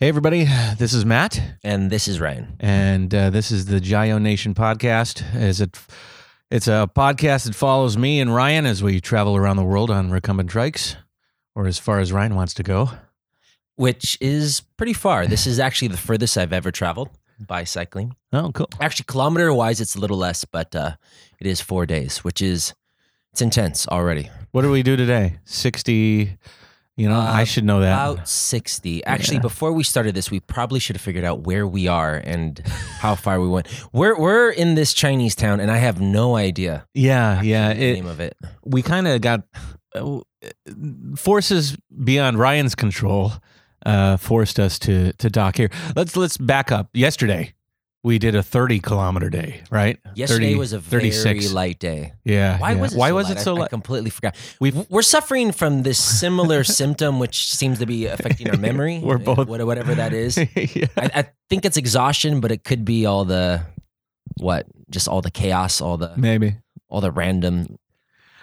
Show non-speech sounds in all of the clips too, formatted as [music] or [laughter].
Hey, everybody. [sighs] This is Matt, And this is Ryan. and uh, this is the Gio Nation podcast. Is it, it's a podcast that follows me and Ryan as we travel around the world on recumbent trikes, or as far as Ryan wants to go. Which is pretty far. This is actually the furthest I've ever traveled by cycling. Oh, cool. Actually, kilometer wise, it's a little less, but uh, it is four days, which is it's intense already. What do we do today? 60. You know, I Uh, should know that. About 60. Actually, Yeah. before we started this, we probably should have figured out where we are and how far we went. We're, we're in this Chinese town, and I have no idea yeah, yeah. the It, name of it. we kind of got uh, forces beyond Ryan's control uh, forced us to to dock here. Let's let's back up. Yesterday, we did a 30 kilometer day, right? Yesterday 30 was a very 36. light day. Yeah. Why yeah. was it Why so was light? it so I, I light? completely forgot. We've We're suffering from this similar [laughs] symptom, which seems to be affecting our [laughs] memory. We're both- whatever that is. [laughs] yeah. I, I think it's exhaustion, but it could be all the what, just all the chaos, all the maybe. all the random.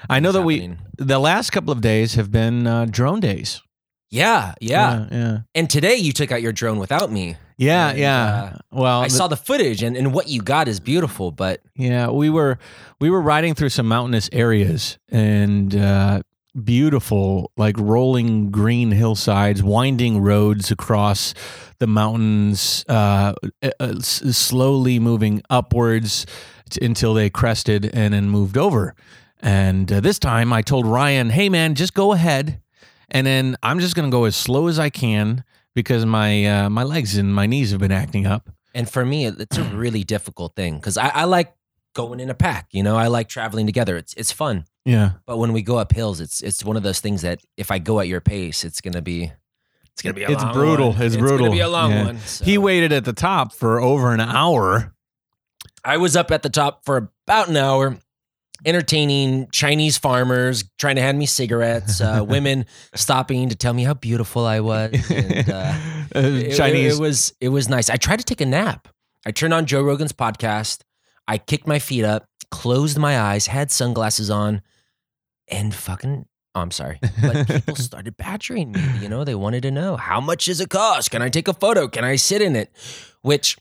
I know that things we the last couple of days have been uh, drone days. Yeah, yeah, yeah, yeah, And today you took out your drone without me. Yeah. And, yeah. well, I the- saw the footage, and, and what you got is beautiful. But Yeah, we were we were riding through some mountainous areas and uh, beautiful, like rolling green hillsides, winding roads across the mountains, uh, uh, slowly moving upwards t- until they crested and then moved over. And uh, this time, I told Ryan, "Hey, man, just go ahead, and then I'm just gonna go as slow as I can." Because my uh, my legs and my knees have been acting up. and for me, it's a really difficult thing because I, I like going in a pack. You know, I like traveling together. It's it's fun. Yeah, But when we go up hills, it's it's one of those things that if I go at your pace, it's gonna be it's gonna be a It's long brutal. one. It's gonna brutal. be a long Yeah. one. so. He waited at the top for over an hour. I was up at the top for about an hour, entertaining Chinese farmers trying to hand me cigarettes, uh, [laughs] women stopping to tell me how beautiful I was. And, uh, [laughs] Uh, it- Chinese. It, was it was nice. I tried to take a nap. I turned on Joe Rogan's podcast. I kicked my feet up, closed my eyes, had sunglasses on, and fucking. Oh, I'm sorry, but people [laughs] started badgering me. You know, they wanted to know how much does it cost? Can I take a photo? Can I sit in it? Which,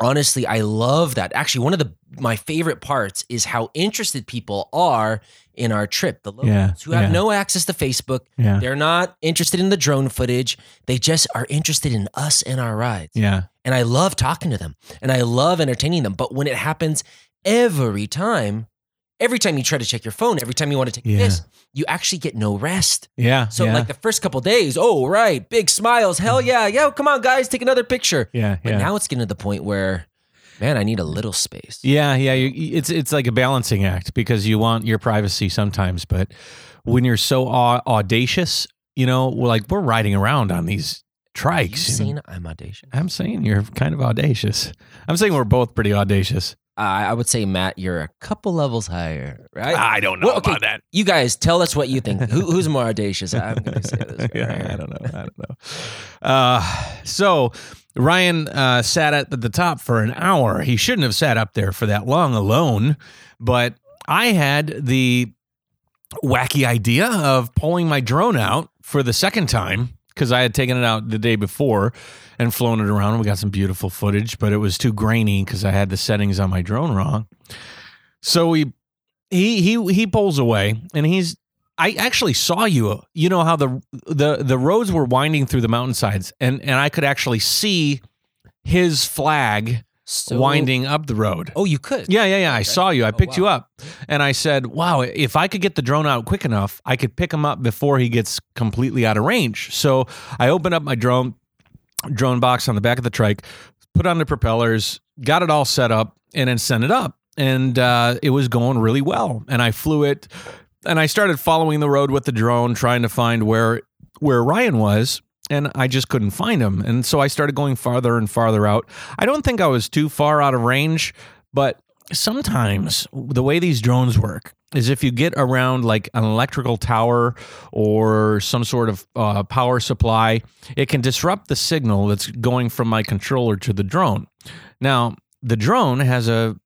honestly, I love that. Actually, one of the my favorite parts is how interested people are in our trip. The locals Yeah, who have yeah. no access to Facebook, yeah. they're not interested in the drone footage. They just are interested in us and our rides. Yeah. And I love talking to them and I love entertaining them. But when it happens every time, every time you try to check your phone, every time you want to take Yeah. this, you actually get no rest. Yeah. So yeah. like the first couple days, oh right, big smiles, hell mm-hmm. yeah, yo, come on guys, take another picture. yeah. But Yeah. now it's getting to the point where, man, I need a little space. yeah. Yeah. You, it's it's like a balancing act because you want your privacy sometimes, but when you're so au- audacious, you know, like we're riding around on these you trikes. saying I'm audacious? I'm saying you're kind of audacious. I'm saying we're both pretty audacious. Uh, I would say, Matt, you're a couple levels higher, right? I don't know Well, okay. about that. You guys, tell us what you think. [laughs] Who, who's more audacious? I'm going to say this. [laughs] yeah, right I don't know. I don't know. Uh, so Ryan uh, sat at the top for an hour. He shouldn't have sat up there for that long alone, but I had the wacky idea of pulling my drone out for the second time because I had taken it out the day before and flown it around. We got some beautiful footage, but it was too grainy because I had the settings on my drone wrong. So we he he he pulls away and he's I actually saw you. You know how the the the roads were winding through the mountainsides, and and I could actually see his flag So- winding up the road. Oh, you could. Yeah, yeah, yeah. I saw you. I Oh, picked you up, and I said, "Wow, if I could get the drone out quick enough, I could pick him up before he gets completely out of range." So I opened up my drone drone box on the back of the trike, put on the propellers, got it all set up, and then sent it up. And uh, it was going really well. And I flew it, and I started following the road with the drone, trying to find where where Ryan was. And I just couldn't find him. And so I started going farther and farther out. I don't think I was too far out of range, but sometimes the way these drones work is if you get around like an electrical tower or some sort of uh, power supply, it can disrupt the signal that's going from my controller to the drone. Now, the drone has a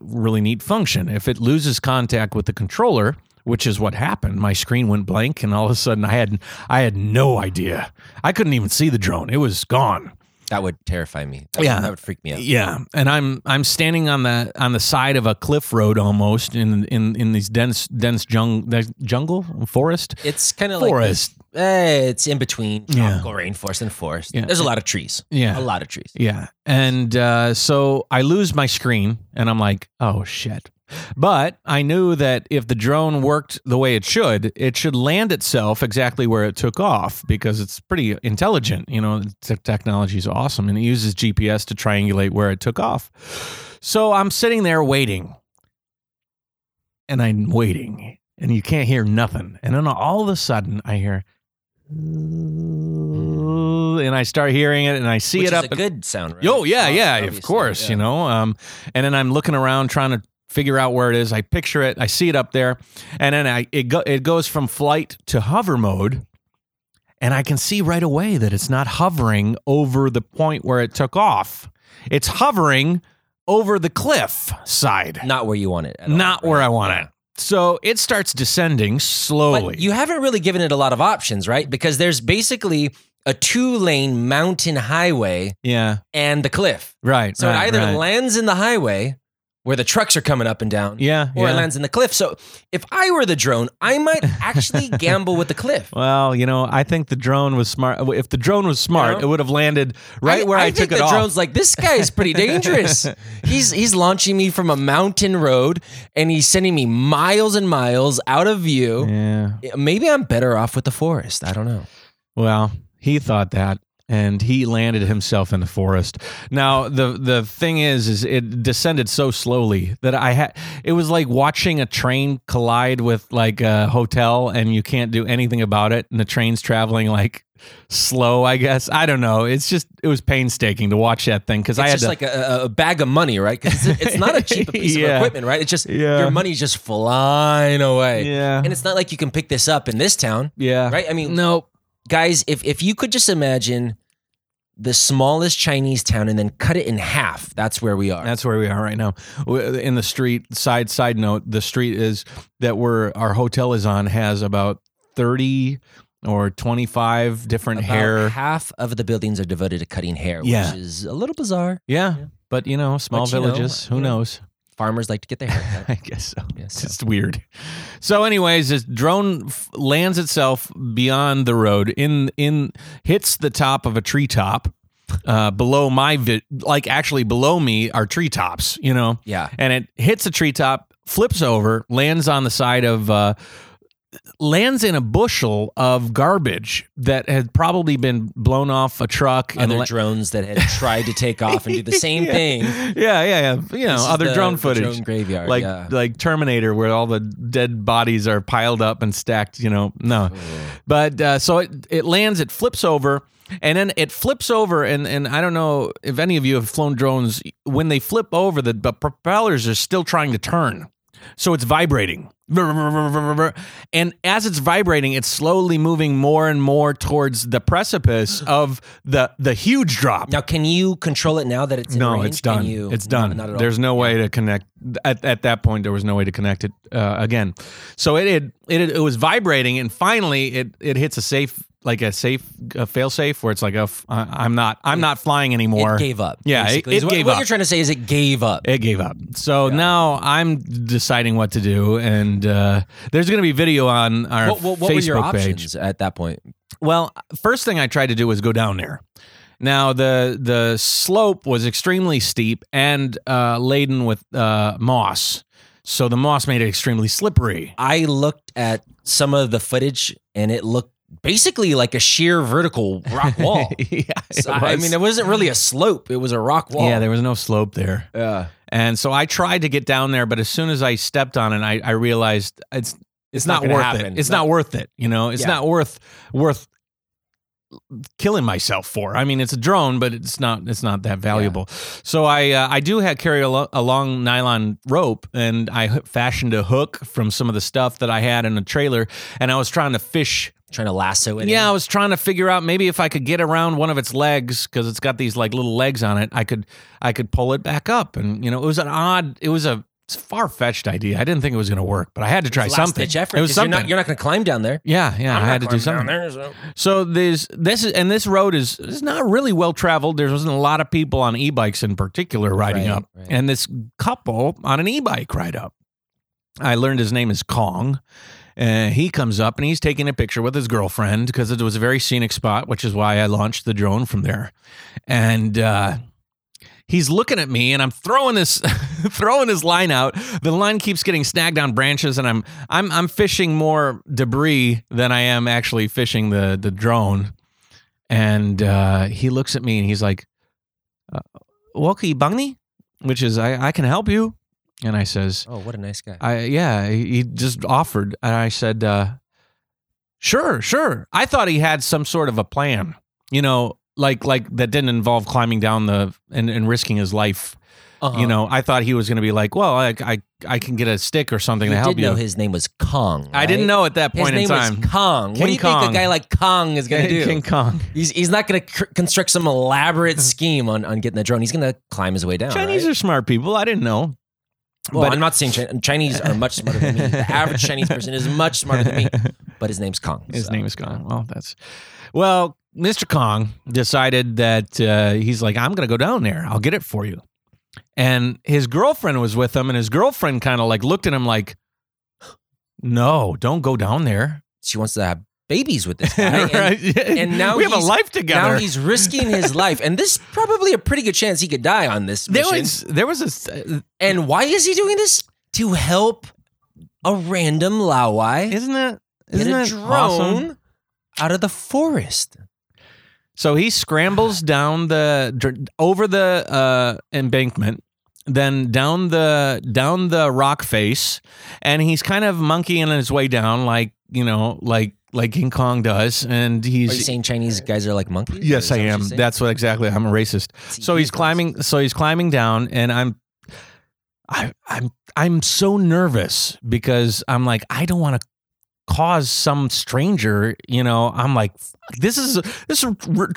really neat function. If it loses contact with the controller, which is what happened. My screen went blank, and all of a sudden, I had I had no idea. I couldn't even see the drone; it was gone. That would terrify me. That Yeah. would, that would freak me out. Yeah, and I'm I'm standing on the on the side of a cliff road almost in in in these dense dense jung, jungle forest It's kind of like forest. Eh, it's in between Yeah. tropical rainforest and forest. Yeah. There's a lot of trees. Yeah. A lot of trees. Yeah. And uh, so I lose my screen and I'm like, oh shit. But I knew that if the drone worked the way it should, it should land itself exactly where it took off because it's pretty intelligent. You know, the technology is awesome and it uses GPS to triangulate where it took off. So I'm sitting there waiting and I'm waiting and you can't hear nothing. And then all of a sudden I hear, and I start hearing it and I see Which it is up. a and- good sound, right? Oh yeah, yeah, of course, yeah. you know. Um, and then I'm looking around trying to figure out where it is. I picture it, I see it up there, and then I it go, it goes from flight to hover mode, and I can see right away that it's not hovering over the point where it took off. It's hovering over the cliff side, Not where you want it. All, not where? I want Yeah. it. So it starts descending slowly. But you haven't really given it a lot of options, right? Because there's basically a two lane mountain highway yeah, and the cliff. right. So right, it either right. lands in the highway where the trucks are coming up and down, yeah, or yeah. it lands in the cliff. So if I were the drone, I might [laughs] actually gamble with the cliff. Well, you know, I think the drone was smart. If the drone was smart, You know? it would have landed right I, where I, think took it off the off. drone's like this guy is pretty dangerous. [laughs] he's he's launching me from a mountain road and he's sending me miles and miles out of view. yeah. Maybe I'm better off with the forest. I don't know. Well, he thought that, and he landed himself in the forest. Now, the the thing is, is it descended so slowly that I had. It was like watching a train collide with like a hotel, and you can't do anything about it, and the train's traveling like slow. I guess I don't know. It's just it was painstaking to watch that thing because I had just to. like a, a bag of money, right? 'Cause it's, it's not a cheap [laughs] piece Yeah. of equipment, right? It's just Yeah. your money's just flying away. yeah, And it's not like you can pick this up in this town, yeah, right? I mean, Nope. Guys, if if you could just imagine the smallest Chinese town and then cut it in half, that's where we are. That's where we are right now. In the street, side side note, the street is that we're our hotel is on has about thirty or twenty five different About hair. half of the buildings are devoted to cutting hair, Yeah. which is a little bizarre. Yeah, Yeah. but you know, small But, you know, villages. Who you know. Farmers like to get their hair cut. [laughs] I guess so. Yeah, It's so- just weird. So, anyways, this drone f- lands itself beyond the road in in hits the top of a treetop. Uh, below my vi- like actually below me are treetops, you know. Yeah. and it hits a treetop, flips over, lands on the side of, uh, lands in a bushel of garbage that had probably been blown off a truck and la- drones that had tried to take off and do the [laughs] same Yeah. thing. Yeah, yeah, yeah. You know, This other the- drone footage, drone graveyard. like yeah. like Terminator, where all the dead bodies are piled up and stacked. You know, no. But uh, so it it lands, it flips over, and then it flips over, and and I don't know if any of you have flown drones. When they flip over, the, the propellers are still trying to turn, so it's vibrating. And as it's vibrating, it's slowly moving more and more towards the precipice [gasps] of the the huge drop. Now, can you control it now that it's in No, range? it's done. you- it's done. not at all. There's no way to connect. At, at that point, there was no way to connect it uh, again. So it it, it it was vibrating, and finally, it it hits a safe like a safe a fail safe where it's like, oh, f- I'm not I'm not flying anymore. It gave up. Yeah, it- basically, is it what, gave what up. you're trying to say is it gave up. It gave up. So now I'm deciding what to do, and uh, there's going to be video on our What, what, what Facebook were your page. options at that point? Well, first thing I tried to do was go down there. Now the the slope was extremely steep and uh, laden with uh, moss, so the moss made it extremely slippery. I looked at some of the footage and it looked basically like a sheer vertical rock [laughs] wall. yeah, So, I mean, it wasn't really a slope; it was a rock wall. yeah, there was no slope there, yeah. and so I tried to get down there, but as soon as I stepped on it, I, I realized it's it's, not not, worth happen. it. It's No. not worth it. You know, it's Yeah. not worth worth killing myself for. I mean, it's a drone, but it's not it's not that valuable. So I uh, I do have carry a, lo- a long nylon rope, and I fashioned a hook from some of the stuff that I had in a trailer, and I was trying to fish. Trying to lasso it. Yeah, I was trying to figure out maybe if I could get around one of its legs because it's got these like little legs on it. I could I could pull it back up, and you know it was an odd. It was a far fetched idea. I didn't think it was going to work, but I had to try Last something. ditch effort. It was 'cause you're something. not, you're not going to climb down there. yeah, yeah. I'm I had to do something. down there, so- So there's this is and this road is is not really well traveled. There wasn't a lot of people on e-bikes in particular riding Right, up, right. and this couple on an e-bike ride up. I learned his name is Kong. Uh, he comes up and he's taking a picture with his girlfriend because it was a very scenic spot, which is why I launched the drone from there. And uh, he's looking at me, and I'm throwing this, [laughs] throwing his line out. The line keeps getting snagged on branches, and I'm, I'm, I'm fishing more debris than I am actually fishing the the drone. And uh, he looks at me and he's like, uh, "Walkie Bungni," which is I, I can help you. And I says, Oh, what a nice guy. I yeah, he just offered, and I said, uh, "Sure, sure." I thought he had some sort of a plan, you know, like like that didn't involve climbing down the and, and risking his life. Uh-huh. You know, I thought he was going to be like, "Well, I, I I can get a stick or something you to help did know you." his name was Kong. I didn't know at that His point name in time. was Kong. what do you Kong. think a guy like Kong is going [laughs] to do? King Kong. He's, he's not going to cr- construct some elaborate [laughs] scheme on, on getting the drone. He's going to climb his way down. Chinese right? are smart people. I didn't know. Well, but- I'm not saying Chi- Chinese are much smarter than me. [laughs] The average Chinese person is much smarter than me, [laughs] but his name's Kong. His so. name is Kong. Well, that's well. Mr. Kong decided that uh, he's like, I'm going to go down there. I'll get it for you. And his girlfriend was with him, and his girlfriend kind of like looked at him like, No, don't go down there. She wants to have babies with this [laughs] guy. and right? and now we have a life together. Now he's risking his [laughs] life, and this is probably a pretty good chance he could die on this there mission. was there was a s- and why is he doing this? To help a random laowai isn't it get isn't a it drone awesome? out of the forest. So he scrambles down the over the uh, embankment, then down the down the rock face, and he's kind of monkeying his way down, like you know, like like King Kong does. And Are you he's saying Chinese guys are like monkeys? yes, I am. saying? That's what exactly. I'm a racist. So he's climbing. So he's climbing down, and I'm. I, I'm I'm so nervous because I'm like I don't want to cause some stranger. You know, I'm like this is this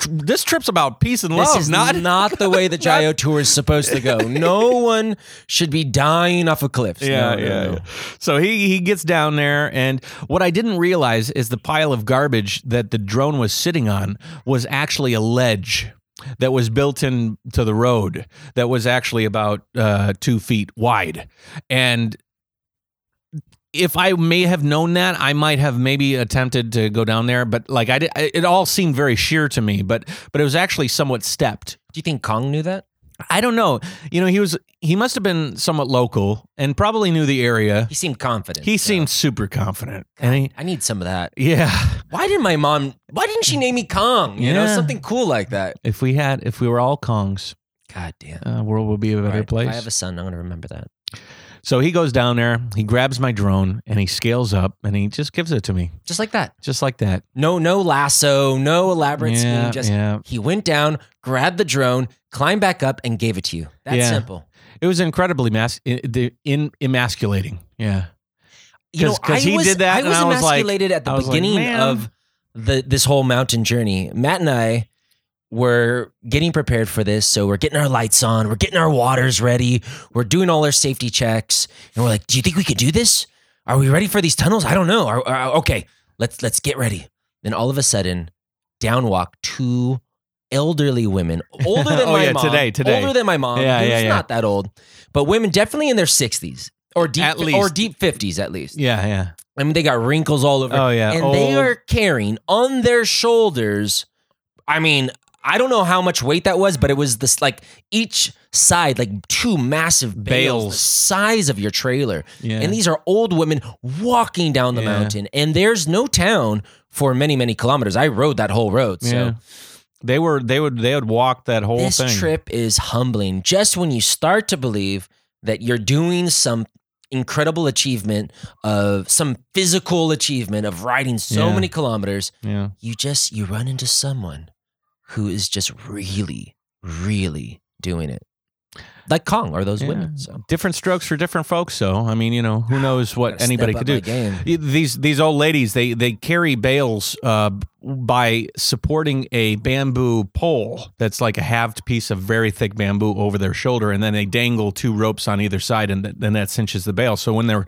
this trip's about peace and love. This is not [laughs] not, the way the [laughs] Jayo tour is supposed to go. No [laughs] one should be dying off of cliffs. Yeah, No, no, yeah, no. yeah. So he he gets down there, and what I didn't realize is the pile of garbage that the drone was sitting on was actually a ledge that was built in to the road that was actually about uh, two feet wide, and. If I may have known that, I might have maybe attempted to go down there, but like I did, it all seemed very sheer to me. But but it was actually somewhat stepped. Do you think Kong knew that? I don't know. You know, he was he must have been somewhat local and probably knew the area. He seemed confident. He so- seemed super confident. And he, I need some of that. yeah, Why did my mom? Why didn't she name me Kong? You know, something cool like that. if we had, if we were all Kongs, God damn. uh, world would be a better right, place. If I have a son, I'm gonna remember that. So he goes down there, he grabs my drone, and he scales up, and he just gives it to me, Just like that. just like that. No, no lasso, no elaborate yeah, scheme. Just yeah. he went down, grabbed the drone, climbed back up, and gave it to you. That's Yeah. simple. It was incredibly mas- in, the- in emasculating. Yeah, You know, 'cause I he was, did that I was I was like- emasculated at the was like, beginning of the this whole mountain journey. Matt and I were getting prepared for this, so we're getting our lights on, we're getting our waters ready, we're doing all our safety checks, and we're like, "Do you think we could do this? Are we ready for these tunnels? I don't know. Are, are- okay, let's let's get ready." Then all of a sudden, down walk two elderly women, [laughs] older than Oh, my yeah, mom, today, today. older than my mom. Yeah, yeah, yeah. not that old, but women definitely in their sixties or deep At or deep fifties at least. yeah, yeah. I mean, they got wrinkles all over. Oh yeah, and they are carrying on their shoulders. I mean, I don't know how much weight that was, but it was this like each side, like two massive bales, Bales. the size of your trailer. Yeah. And these are old women walking down the Yeah. mountain, and there's no town for many, many kilometers. I rode that whole road. So Yeah. They were they would they would walk that whole this thing. trip is humbling. Just when you start to believe that you're doing some incredible achievement of some physical achievement of riding so many kilometers, Yeah. you just you run into someone who is just really, really doing it. like Kong or those Yeah. women. So different strokes for different folks. So I mean, you know, who knows what anybody could do. my game. Y- These these old ladies they they carry bales uh, by supporting a bamboo pole that's like a halved piece of very thick bamboo over their shoulder, and then they dangle two ropes on either side, and then that cinches the bale. So when they're,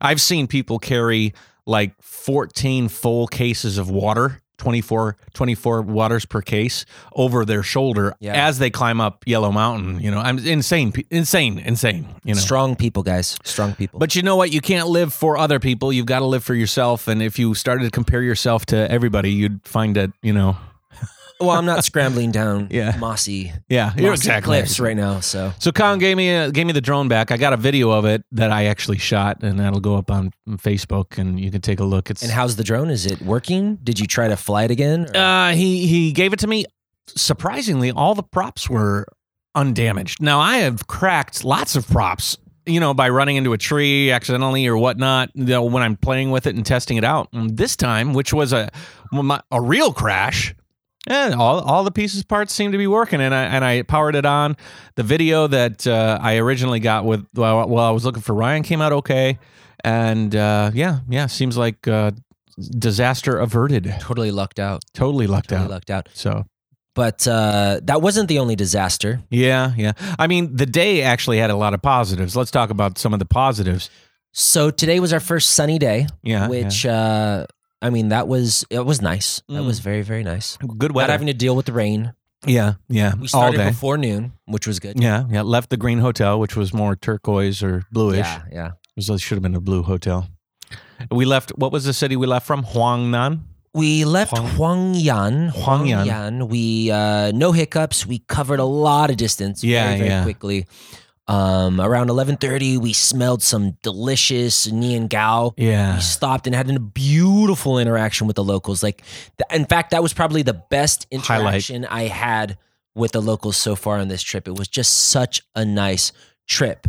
I've seen people carry like 14 full cases of water. 24, 24 waters per case over their shoulder Yeah. as they climb up Yellow Mountain. You know, I'm insane, insane, insane. You know, strong people, guys. Strong people. but you know what? You can't live for other people. You've got to live for yourself. And if you started to compare yourself to everybody, you'd find that, you know, well, I'm not scrambling down [laughs] Yeah. mossy, yeah, mossy exactly cliffs right now. So So Colin gave me a, gave me the drone back. I got a video of it that I actually shot, and that'll go up on Facebook, and you can take a look. It's And how's the drone? Is it working? Did you try to fly it again? Uh, he he gave it to me. Surprisingly, all the props were undamaged. Now I have cracked lots of props, you know, by running into a tree accidentally or whatnot. You know, when I'm playing with it and testing it out. And this time, which was a a real crash. And all, all the pieces parts seem to be working, and I and I powered it on. The video that uh, I originally got with while, while I was looking for Ryan came out okay, and uh, yeah, yeah, seems like uh, disaster averted. totally lucked out. Totally lucked Totally out. lucked out. So But uh, that wasn't the only disaster. yeah, yeah. I mean, the day actually had a lot of positives. Let's talk about some of the positives. So today was our first sunny day, Yeah, which uh, I mean that was it was nice. That Mm. was very very nice. good Not weather. having to deal with the rain. yeah, yeah. We all started day. before noon, which was good. Yeah, yeah. Left the green hotel, which was more turquoise or bluish. yeah, yeah. It should have been a blue hotel. We left. What was the city we left from? Huangnan. We left Huang- Huangyan. Huangyan. Huangyan. We uh, no hiccups. We covered a lot of distance. Yeah, very, very yeah. quickly. Um, around eleven thirty, we smelled some delicious nian gao. Yeah. We stopped and had a beautiful interaction with the locals. Like, th- in fact, that was probably the best Highlight. interaction I had with the locals so far on this trip. It was just such a nice trip.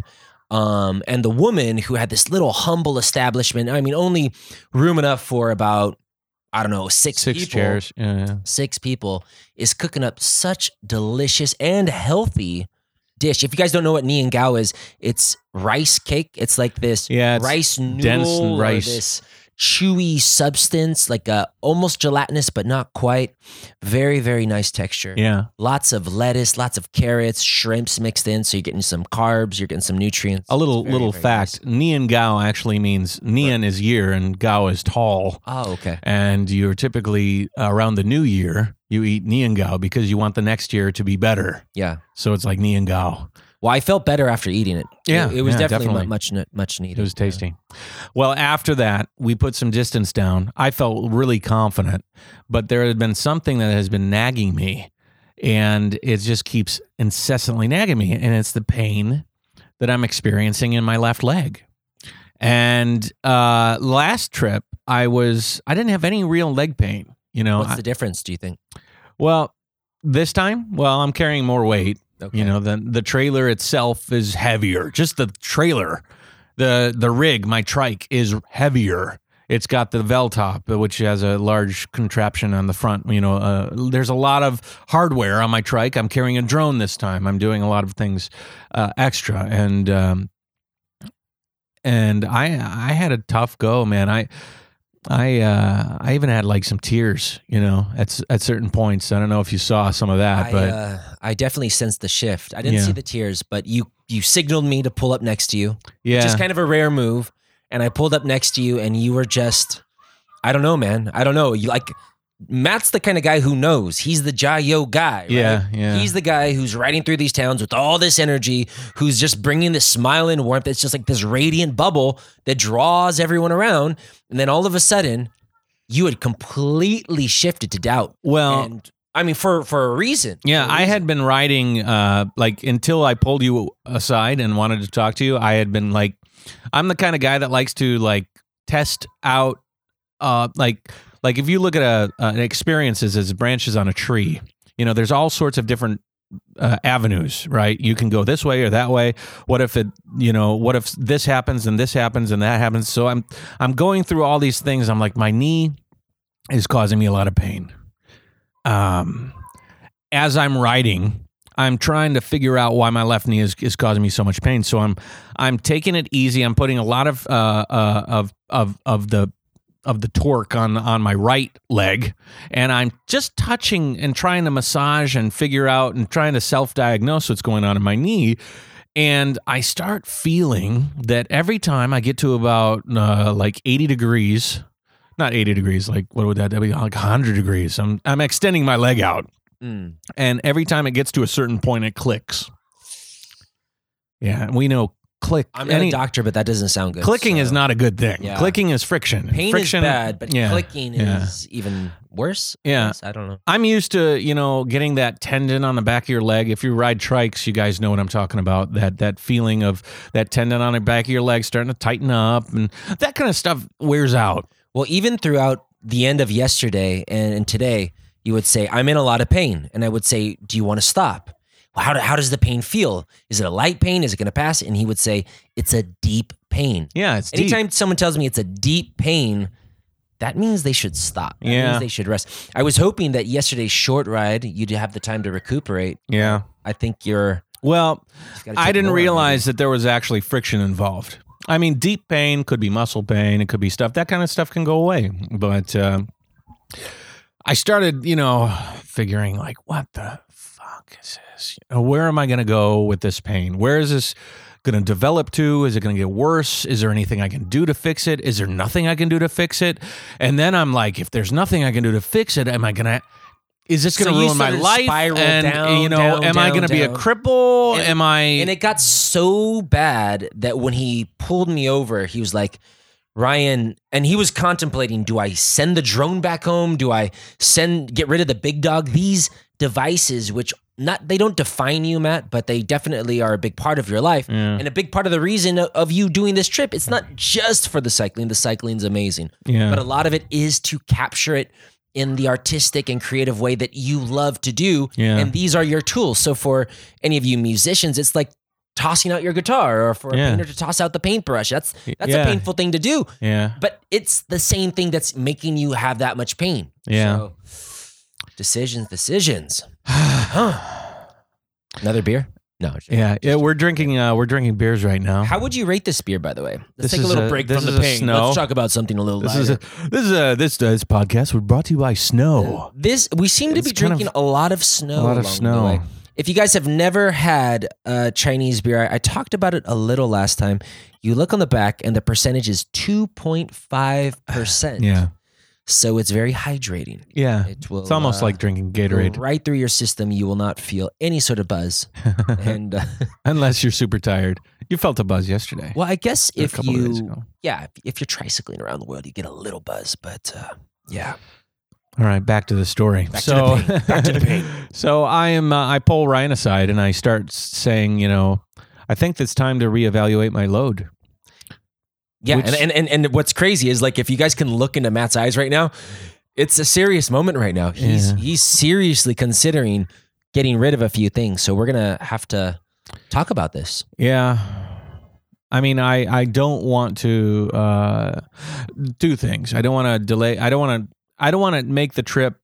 Um, and the woman who had this little humble establishment, I mean, only room enough for about, I don't know, six, Six people, chairs. Yeah. six people, is cooking up such delicious and healthy dish. If you guys don't know what nian gao is, it's rice cake. It's like this Yeah. Rice noodle dense and or rice. this chewy substance, like a almost gelatinous, but not quite. Very, very nice texture. yeah. Lots of lettuce, lots of carrots, shrimps mixed in, so you're getting some carbs, you're getting some nutrients. A little Very, little very fact. Nian Gao actually means Nian is year and Gao is tall. Oh, okay. And you're typically around the new year, you eat Nian Gao because you want the next year to be better. Yeah. So it's like Nian Gao. Well, I felt better after eating it. Yeah, it, it was yeah, definitely, definitely. much much needed. It was tasty. Well, after that, we put some distance down. I felt really confident, but there had been something that has been nagging me, and it just keeps incessantly nagging me, and it's the pain that I'm experiencing in my left leg. And uh, last trip, I was I didn't have any real leg pain. You know, What's I- the difference? Do you think? well, this time, well, I'm carrying more weight. Okay. You know, the the trailer itself is heavier. Just the trailer, the the rig, my trike is heavier. It's got the Velotop, which has a large contraption on the front. You know, uh, there's a lot of hardware on my trike. I'm carrying a drone this time. I'm doing a lot of things uh, extra, and um, and I I had a tough go, man. I I uh, I even had like some tears, you know, at at certain points. I don't know if you saw some of that, I, but uh, I definitely sensed the shift. I didn't Yeah. see the tears, but you you signaled me to pull up next to you. yeah, Just kind of a rare move. And I pulled up next to you, and you were just, I don't know, man. I don't know. You like Matt's the kind of guy who knows. He's the Jayo guy. Right? yeah, yeah. He's the guy who's riding through these towns with all this energy, who's just bringing this smile and warmth. It's just like this radiant bubble that draws everyone around. And then all of a sudden, you had completely shifted to doubt. well, and I mean, for for a reason. Yeah, a I reason. had been riding uh like until I pulled you aside and wanted to talk to you. I had been like I'm the kind of guy that likes to like test out uh like like if you look at a an experiences as branches on a tree, you know, there's all sorts of different uh, avenues, right? You can go this way or that way. What if it, you know, what if this happens and this happens and that happens? So I'm I'm going through all these things. I'm like my knee is causing me a lot of pain. Um as I'm riding, I'm trying to figure out why my left knee is, is causing me so much pain. So I'm I'm taking it easy. I'm putting a lot of uh, uh, of of of the of the torque on on my right leg and I'm just touching and trying to massage and figure out and trying to self-diagnose what's going on in my knee and I start feeling that every time I get to about uh, like 80 degrees not 80 degrees like what would that be? Like 100 degrees. I'm I'm extending my leg out. Mm. and every time it gets to a certain point it clicks. Yeah we know click I'm not any- a doctor, but that doesn't sound good. clicking is not a good thing Yeah. clicking is friction Pain friction is bad, but yeah, clicking yeah. is even worse. I Yeah. guess. I don't know. I'm used to, you know, getting that tendon on the back of your leg. If you ride trikes, you guys know what I'm talking about. That that feeling of that tendon on the back of your leg starting to tighten up and that kind of stuff wears out. Well, even throughout the end of yesterday and, and today, you would say, I'm in a lot of pain. And I would say, Do you want to stop? How, do, how does the pain feel? Is it a light pain? Is it going to pass? And he would say, It's a deep pain. Yeah, it's deep. Anytime someone tells me it's a deep pain, that means they should stop. That Yeah. means they should rest. I was hoping that yesterday's short ride, you'd have the time to recuperate. Yeah. I think you're. Well, I didn't realize that there was actually friction involved. I mean, deep pain could be muscle pain. It could be stuff. That kind of stuff can go away. But uh, I started, you know, figuring like, what the fuck is this? You know, where am I going to go with this pain? Where is this going to develop to? Is it going to get worse? Is there anything I can do to fix it? Is there nothing I can do to fix it? And then I'm like, if there's nothing I can do to fix it, am I going to? Is this going to you ruin my life? and down, you know, down, am I going to be a cripple? And- am I? And it got so bad that when he pulled me over, he was like, Ryan, and he was contemplating, do I send the drone back home? Do I send get rid of the big dog? These devices, which not they don't define you, Matt, but they definitely are a big part of your life. Yeah. And a big part of the reason of- you doing this trip, it's not just for the cycling. The cycling's amazing. yeah. But a lot of it is to capture it in the artistic and creative way that you love to do. Yeah. And these are your tools. So for any of you musicians, it's like tossing out your guitar or for a Yeah. painter to toss out the paintbrush. That's that's Yeah. a painful thing to do. yeah. But it's the same thing that's making you have that much pain. Yeah. So, decisions, decisions. [sighs] Huh. Another beer? No. just- Yeah, yeah, we're drinking uh we're drinking beers right now. How would you rate this beer, by the way? Let's This take a little a- break from the pain. snow. Let's talk about something a little this lighter. is a, this is a this this podcast was brought to you by Snow. This we seem to It's be kind of- drinking a lot of snow. a lot of snow. If you guys have never had a Chinese beer, I, I talked about it a little last time. You look on the back, and the percentage is two point five percent. Yeah. So it's very hydrating. Yeah. It will. It's almost uh, like drinking Gatorade right through your system. You will not feel any sort of buzz. [laughs] and uh, unless you're super tired. You felt a buzz yesterday. well, I guess A if couple of days you, ago. yeah, if, if you're tricycling around the world, you get a little buzz. But uh, yeah, All right, back to the story. Back to so, the pain. Back to the pain. [laughs] so I am. Uh, I pull Ryan aside and I start saying, you know, I think it's time to reevaluate my load. Yeah, Which- and, and and and what's crazy is like if you guys can look into Matt's eyes right now, it's a serious moment right now. He's Yeah. he's seriously considering getting rid of a few things. So we're gonna have to talk about this. Yeah. I mean, I, I don't want to uh, do things. I don't want to delay. I don't want to. I don't want to make the trip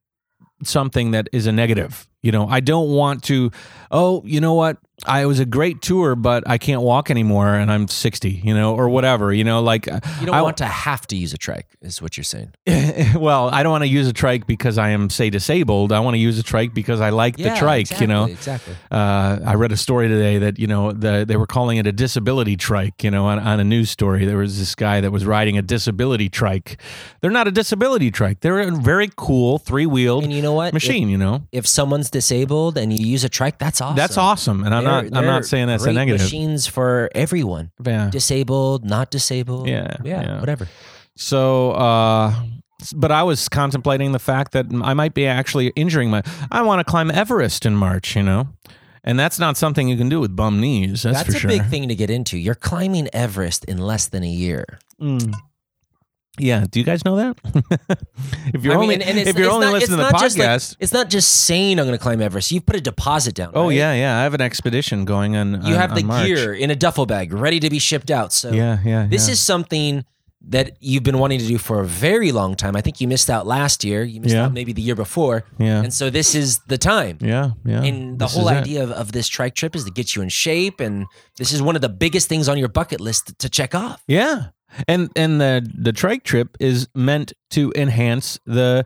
something that is a negative. You know, I don't want to. Oh, you know what? I it was a great tour, but I can't walk anymore, and I'm 60. You know, or whatever. You know, like You don't I- want to have to use a trike, is what you're saying. [laughs] well, I don't want to use a trike because I am say disabled. I want to use a trike because I like the trike. You know, exactly. uh, I read a story today that you know the, they were calling it a disability trike. You know, on, on a news story, there was this guy that was riding a disability trike. They're not a disability trike. They're a very cool three wheeled And you know what? machine. you know, If, if someone's disabled and you use a trike, that's awesome. that's awesome. And I'm They're- not. I'm they're not saying that's a negative. Machines for everyone, Yeah. disabled, not disabled. Yeah, yeah, yeah. whatever. So, uh, but I was contemplating the fact that I might be actually injuring my. I want to climb Everest in March. You know. And that's not something you can do with bum knees. That's, That's, for a sure. big thing to get into. You're climbing Everest in less than a year. Mm. Yeah. Do you guys know that? [laughs] if you're I mean, only and- if you're only not- listening to the just like- podcast. It's not just saying I'm going to climb Everest. You've put a deposit down. oh right? yeah, yeah. I have an expedition going on. You on- have the gear in a duffel bag ready to be shipped out. So Yeah, yeah. this yeah. is something that you've been wanting to do for a very long time. I think you missed out last year. You missed Yeah. out maybe the year before. Yeah. And so this is the time. Yeah. Yeah. And the This whole idea of, of this trike trip is to get you in shape. And this is one of the biggest things on your bucket list to check off. Yeah. And and the the trike trip is meant to enhance the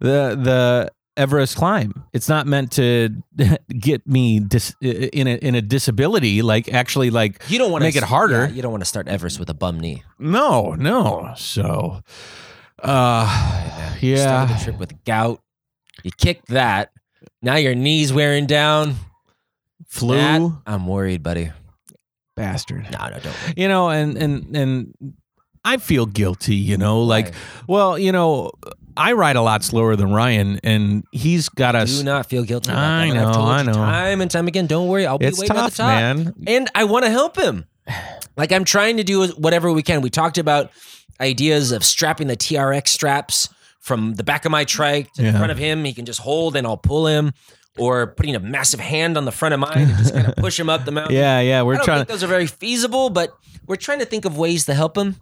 the the Everest climb. It's not meant to [laughs] get me dis, in a in a disability like actually like You don't want to Make it harder. you don't want to start Everest with a bum knee. no, no. So uh yeah. started the trip with gout. You kicked that. Now your knees wearing down. Flu That, I'm worried, buddy. bastard. No, no, don't. You know and and and I feel guilty, you know, like Why? well, you know, I ride a lot slower than Ryan and he's got us Do not feel guilty. About I that. know, I know. time and time again. Don't worry. I'll be It's waiting at the top. man. And I want to help him. Like I'm trying to do whatever we can. We talked about ideas of strapping the TRX straps from the back of my trike to Yeah. the front of him. He can just hold and I'll pull him. Or putting a massive hand on the front of mine and just kind of push him up the mountain. [laughs] Yeah, yeah, we're don't trying think those are very feasible, but we're trying to think of ways to help him.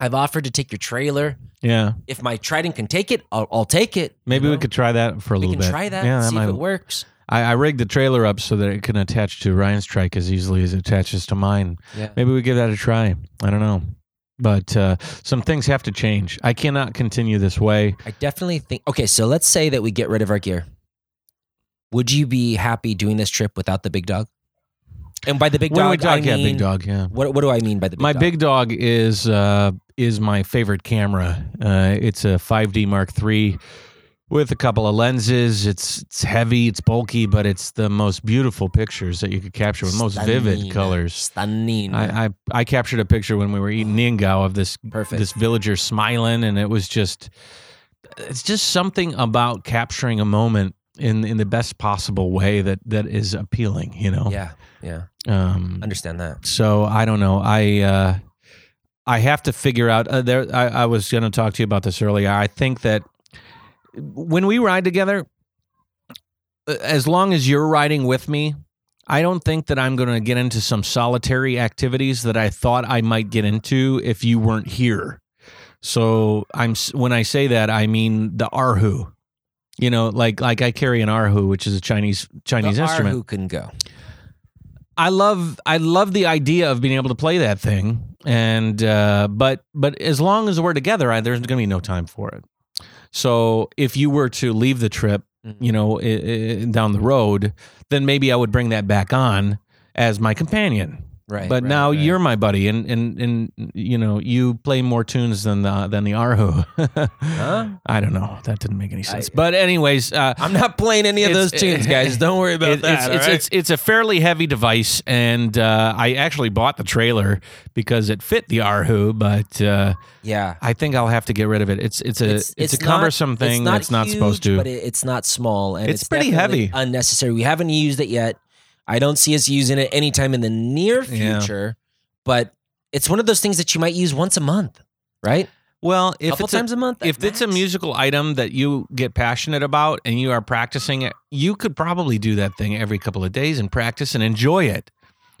I've offered to take your trailer. Yeah, If my Trident can take it, I'll, I'll take it. maybe you we could try that for a we little can bit. try that. Yeah, see might. if it works. I, I rigged the trailer up so that it can attach to Ryan's trike as easily as it attaches to mine. Yeah. Maybe we give that a try. I don't know, but uh, some things have to change. I cannot continue this way. I definitely think. Okay, so let's say that we get rid of our gear. Would you be happy doing this trip without the big dog? And by the big dog, talk, I yeah, big dog, yeah. What what do I mean by the big dog? my dog? big dog is uh, is my favorite camera. Uh, it's a 5D Mark III with a couple of lenses. It's it's heavy, it's bulky, but it's the most beautiful pictures that you could capture with most vivid colors. Stunning. I, I I captured a picture when we were eating niangao of this Perfect. this villager smiling, and it was just it's just something about capturing a moment in in the best possible way that that is appealing. You know. yeah, yeah. Um, Understand that. so I don't know. I uh, I have to figure out. Uh, there, I, I was going to talk to you about this earlier. I think that when we ride together, uh, as long as you're riding with me, I don't think that I'm going to get into some solitary activities that I thought I might get into if you weren't here. So I'm when I say that, I mean the erhu. You know, like like I carry an erhu, which is a Chinese Chinese The instrument. Who can go? I love I love the idea of being able to play that thing, and uh, but but as long as we're together, I, there's going to be no time for it. So if you were to leave the trip, Mhm. you know, i- i- down the road, then maybe I would bring that back on as my companion. Right. but right, now right. you're my buddy, and and and you know you play more tunes than the than the Erhu. Huh? [laughs] I don't know. That didn't make any sense. I- but anyways, uh, [laughs] I'm not playing any of those tunes, [laughs] guys. Don't worry about it- that. It's, it's, right? it's, it's a fairly heavy device, and uh, I actually bought the trailer because it fit the Erhu, but uh, yeah. I think I'll have to get rid of it. It's it's a it's, a not- cumbersome thing it's that's not supposed to. But it, it's not small, and It's it's, pretty heavy. unnecessary. We haven't used it yet. I don't see us using it anytime in the near Yeah. future. But it's one of those things that you might use once a month, right? well, if couple it's a, times a, month. if at it's a musical item that you get passionate about and you are practicing it, you could probably do that thing every couple of days and practice and enjoy it.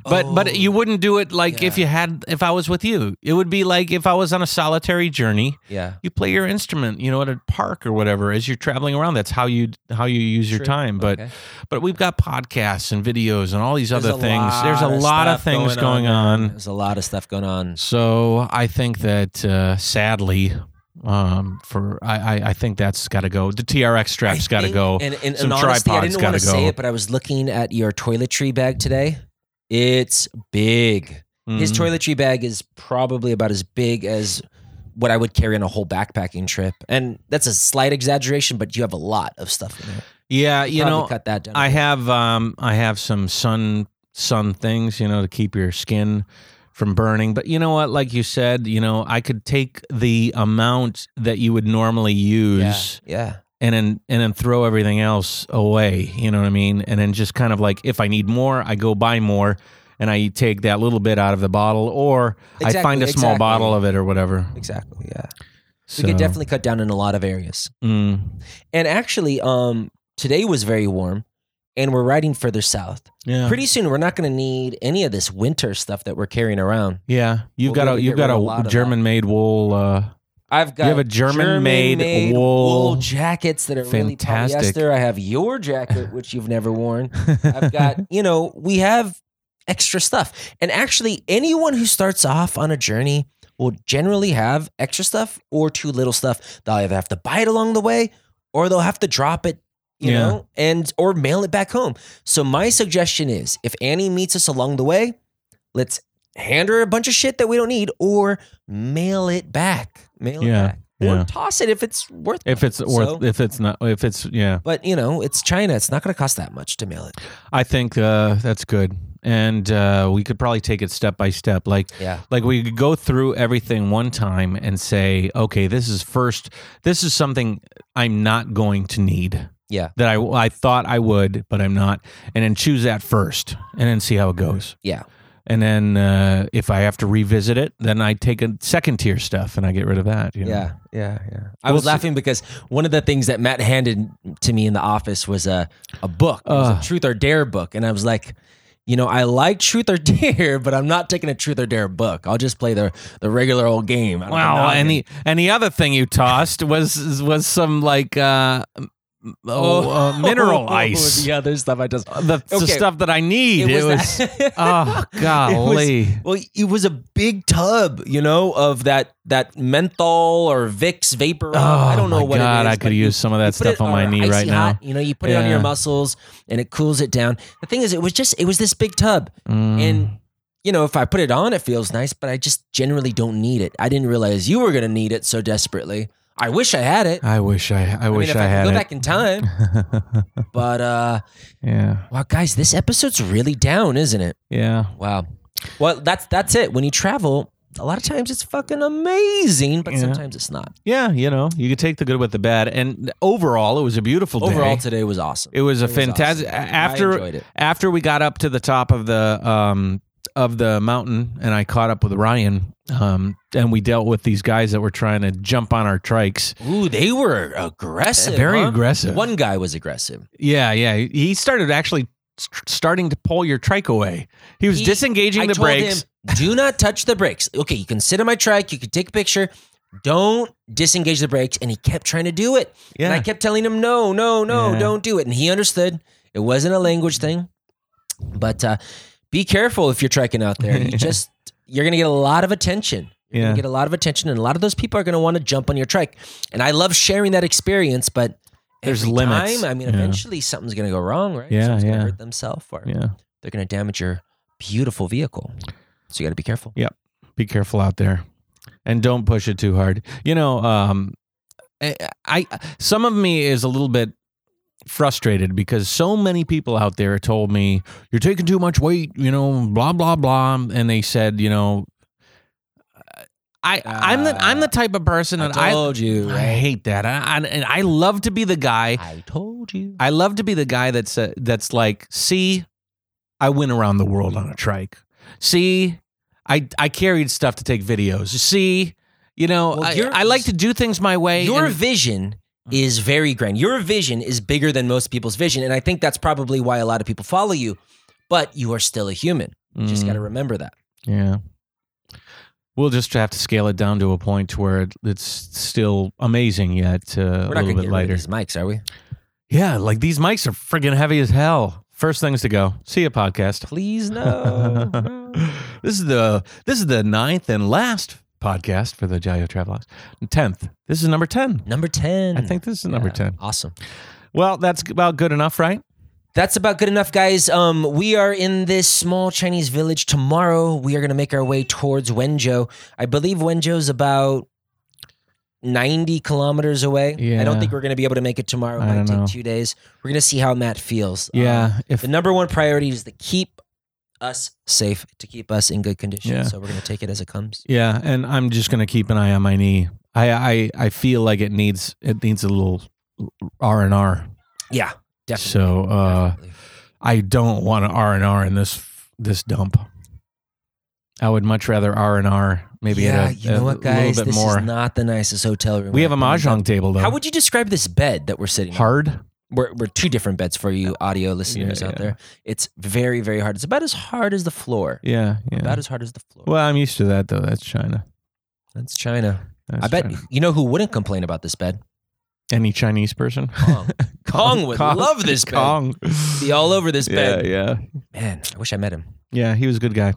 But Oh, but you wouldn't do it like if you had if I was with you. It would be like if I was on a solitary journey. yeah, You play your instrument, you know, at a park or whatever as you're traveling around. That's how you how you use your time. But Okay. but we've got podcasts and videos and all these There's other things. There's a lot of things going on. man. There's a lot of stuff going on. So I think that uh, sadly, um, for I, I I think that's got to go. The TRX straps got to go. And, and, Some and honestly, I didn't want to say it, but I was looking at your toiletry bag today. It's big. His Mm. toiletry bag is probably about as big as what I would carry on a whole backpacking trip, and that's a slight exaggeration. But you have a lot of stuff in there. Yeah, you Probably know, cut that down. I have um I have some sun sun things, you know, to keep your skin from burning. But you know what? Like you said, you know, I could take the amount that you would normally yeah, use yeah. And then and then throw everything else away. You know what I mean? And then just kind of like if I need more, I go buy more and I take that little bit out of the bottle or I find a small exactly. bottle of it or whatever. Exactly. Yeah. So, We could definitely cut down in a lot of areas. mm, And actually, um, today was very warm, and we're riding further south. Yeah. Pretty soon, we're not going to need any of this winter stuff that we're carrying around. yeah. You've We'll got a you've got a a German made wool. Uh, I've got you have a German-made German-made wool- jackets that are Fantastic. really polyester. I have your jacket, [laughs] which you've never worn. I've got, [laughs] you know, we have extra stuff. And actually, anyone who starts off on a journey will generally have extra stuff or too little stuff. They'll either have to buy it along the way or they'll have to drop it, you Yeah. know, and or mail it back home. So my suggestion is if Annie meets us along the way, let's hand her a bunch of shit that we don't need or mail it back. Mail Yeah, it back. Or toss it if it's worth it. if it's So- worth if it's not if it's yeah. but you know, it's China. It's not going to cost that much to mail it. I think uh, that's good, and uh, we could probably take it step by step. Like Yeah. like we could go through everything one time and say, okay, this is first. This is something I'm not going to need Yeah. that I I thought I would, but I'm not, and then choose that first, and then see how it goes. Yeah. And then uh, if I have to revisit it, then I take a second tier stuff and I get rid of that. you know? Yeah, yeah, yeah. I We'll was see- laughing because one of the things that Matt handed to me in the office was a a book, it was Ugh. a Truth or Dare book, and I was like, you know, I like Truth or [laughs] Dare, but I'm not taking a Truth or Dare book. I'll just play the the regular old game. the Well, and the and the other thing you tossed was was some like uh, oh, uh, [laughs] mineral ice. [laughs] the other stuff I just. The, the Okay. stuff that I need. It was, that- [laughs] oh golly. Well, it was a big tub, you know, of that that menthol or Vicks vapor. Oh, I don't know what God, it is. I could use some of that stuff on my knee right now. hot, You know, you put it on your muscles and it cools it down. The thing is, it was just it was this big tub, Mm. and you know, if I put it on, it feels nice, but I just generally don't need it. I didn't realize you were gonna need it so desperately. I wish I had it. I wish I I, I wish mean, if I, I, had could go it. back in time, [laughs] but uh, yeah. wow, guys, this episode's really down, isn't it? Yeah. Wow. Well, that's that's it. When you travel, a lot of times it's fucking amazing, but Yeah. sometimes it's not. Yeah, you know, you could take the good with the bad and overall it was a beautiful day. Overall, today was awesome. It was a It was fantastic. awesome. After enjoyed it. after we got up to the top of the um of the mountain, and I caught up with Ryan, um, and we dealt with these guys that were trying to jump on our trikes. Ooh, they were aggressive. Very huh? aggressive. One guy was aggressive. Yeah, yeah. He started actually st- starting to pull your trike away. He was He- disengaging I the told brakes. him, do not touch the brakes. Okay, you can sit on my trike. You can take a picture. Don't disengage the brakes. And he kept trying to do it. And I kept telling him, no, no, no, Yeah. don't do it. And he understood. It wasn't a language thing. But uh, be careful if you're triking out there. You [laughs] just you're gonna get a lot of attention. You're Yeah. gonna get a lot of attention, and a lot of those people are gonna want to jump on your trike. And I love sharing that experience, but There's limits. Time, I mean, Yeah. eventually something's gonna go wrong, right? Yeah, Someone's yeah. gonna hurt themselves, or yeah. they're gonna damage your beautiful vehicle. So you got to be careful. Yep, be careful out there, and don't push it too hard. You know, um, I, I some of me is a little bit frustrated because so many people out there told me you're taking too much weight. You know, blah blah blah, and they said, you know. I, I'm the I'm the type of person that I told you. I hate that. I, I, and I love to be the guy. I told you. I love to be the guy that's uh, that's like, see, I went around the world on a trike. See, I I carried stuff to take videos. See, you know, Well, I, I like to do things my way. Your and- vision is very grand. Your vision is bigger than most people's vision, and I think that's probably why a lot of people follow you. But you are still a human. You just Mm, got to remember that. yeah. We'll just have to scale it down to a point where it's still amazing yet uh, a We're not little going to bit get rid of lighter. these mics, are we? Yeah, like these mics are friggin' heavy as hell. First things to go. See you, podcast. Please no. no. [laughs] this is the this is the ninth and last podcast for the Jayo Travelogues. Tenth. This is number ten. Number ten. I think this is number Yeah, ten. Awesome. Well, that's about good enough, right? That's about good enough, guys. Um, we are in this small Chinese village tomorrow. We are going to make our way towards Wenzhou. I believe Wenzhou's about 90 kilometers away. I don't think we're going to be able to make it tomorrow. It might take know. two days. We're going to see how Matt feels. Um, Yeah. If the number one priority is to keep us safe, to keep us in good condition. Yeah. So we're going to take it as it comes. yeah, and I'm just gonna keep an eye on my knee. I I, I feel like it needs it needs a little R and R. Yeah, definitely. So uh, Definitely. I don't want an R and R in this this dump. I would much rather R and R maybe yeah, a, you know a what, guys? This more. is not the nicest hotel room. we have a mahjong table though. How would you describe this bed that we're sitting on? We're, we're two different beds for you audio listeners Yeah, out yeah. there. It's very, very hard. It's about as hard as the floor. Yeah, yeah. About as hard as the floor. well, I'm used to that though. That's China. That's China. That's I bet China. you know who wouldn't complain about this bed? any Chinese person. Kong. [laughs] Kong would love this bed. Kong. Be all over this Yeah, bed. yeah. Man, I wish I met him. Yeah, he was a good guy.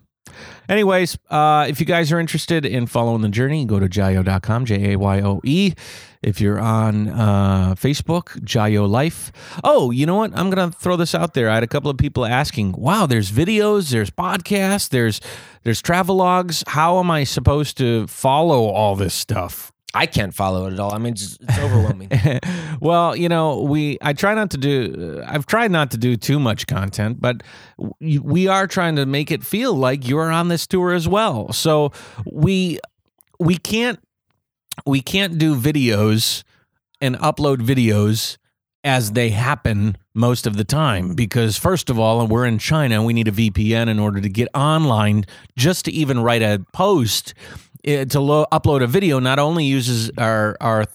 Anyways, uh, if you guys are interested in following the journey, go to jayo.com, J A Y O E. If you're on uh, Facebook, Jayo Life. Oh, you know what? I'm going to throw this out there. I had a couple of people asking, wow, there's videos, there's podcasts, there's there's travelogues. How am I supposed to follow all this stuff? I can't follow it at all. I mean, it's, it's overwhelming. [laughs] well, you know, we I try not to do uh, I've tried not to do too much content, but we are trying to make it feel like you're on this tour as well. So we we can't we can't do videos and upload videos as they happen most of the time because first of all we're in China and we need a VPN in order to get online just to even write a post eh, to lo- upload a video not only uses our our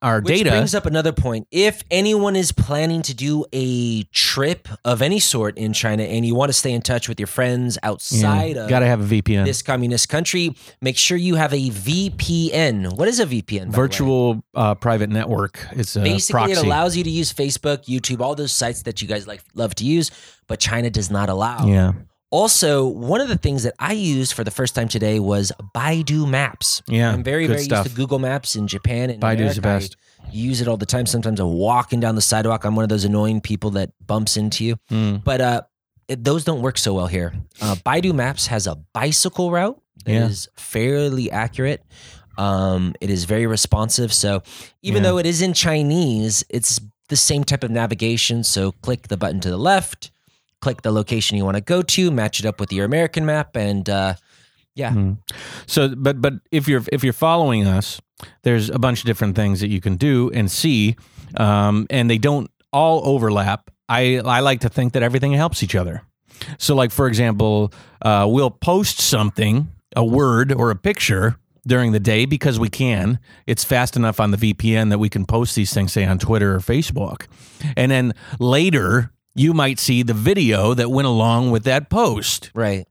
our Which data brings up another point. If anyone is planning to do a trip of any sort in China and you want to stay in touch with your friends outside of got to have a VPN this communist country, make sure you have a VPN. What is a VPN? by the way? virtual uh, private network it's a Basically, proxy it allows you to use Facebook, YouTube, all those sites that you guys like love to use, but China does not allow. yeah Also, one of the things that I used for the first time today was Baidu Maps. Yeah, I'm very, very stuff. used to Google Maps in Japan and Baidu's the best. I use it all the time. Sometimes I'm walking down the sidewalk. I'm one of those annoying people that bumps into you. Mm. But uh, it, those don't work so well here. Uh, Baidu Maps has a bicycle route that is Yeah. fairly accurate. Um, it is very responsive. So even Yeah. though it is in Chinese, it's the same type of navigation. So click the button to the left, click the location you want to go to, match it up with your American map, and uh, yeah, Mm. So, but but if you're if you're following us, there's a bunch of different things that you can do and see, um, and they don't all overlap. I I like to think that everything helps each other. So, like for example, uh, we'll post something, a word or a picture during the day because we can. It's fast enough on the VPN that we can post these things, say on Twitter or Facebook, and then later you might see the video that went along with that post right.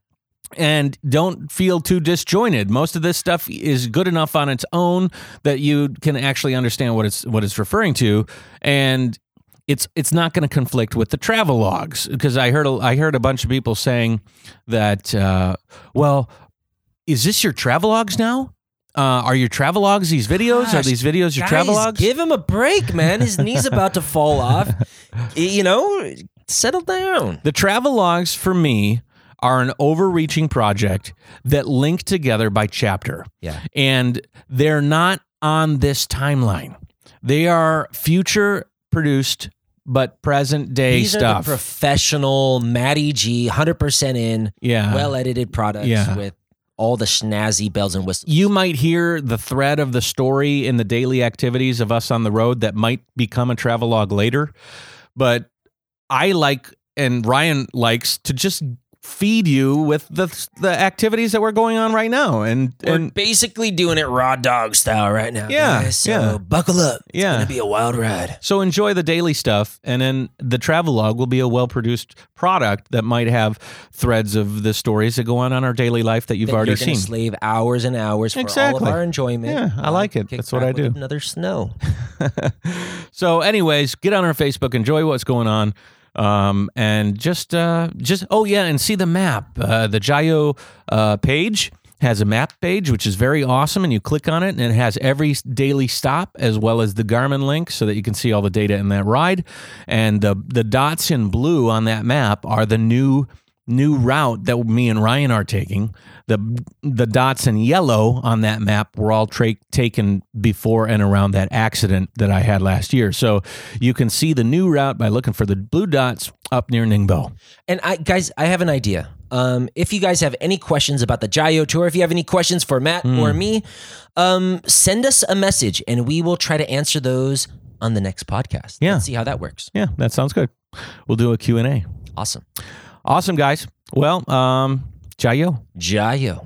and don't feel too disjointed. Most of this stuff is good enough on its own that you can actually understand what it's what it's referring to, and it's it's not going to conflict with the travel logs because I heard a, I heard a bunch of people saying that uh, well, is this your travel logs now? Uh, are your travel logs these videos? are these videos your Guys, travel logs? Give him a break, man. His knee's about to fall off. [laughs] You know, settle down. The travel logs for me are an overreaching project that link together by chapter. Yeah. And they're not on this timeline. They are future produced but present day These are stuff. the professional Matty G, hundred percent in, yeah. well edited products Yeah. with all the snazzy bells and whistles. you might hear the thread of the story in the daily activities of us on the road that might become a travel log later. But I like and Ryan likes to just feed you with the the activities that we're going on right now. And We're and basically doing it raw dog style right now. Yeah, guys. So yeah. buckle up. It's Yeah. gonna be a wild ride. So enjoy the daily stuff, and then the travel log will be a well-produced product that might have threads of the stories that go on on our daily life that you've That already seen. slave hours and hours for all of our enjoyment. Yeah, I like it. That's what I do. Another snow. [laughs] so, anyways, get on our Facebook, enjoy what's going on, um, and just, uh, just oh yeah, and see the map. Uh, the Jayo uh, page has a map page, which is very awesome, and you click on it, and it has every daily stop as well as the Garmin link, so that you can see all the data in that ride. And the the dots in blue on that map are the new new route that me and Ryan are taking. The the dots in yellow on that map were all tra- taken before and around that accident that I had last year. So you can see the new route by looking for the blue dots up near Ningbo. And I guys, I have an idea. Um, if you guys have any questions about the Jayo tour, if you have any questions for Matt Hmm. or me, um, send us a message and we will try to answer those on the next podcast. Yeah. Let's see how that works. Yeah, that sounds good. We'll do a Q&A. Awesome. Awesome guys. Well, um Jayo. Jayo.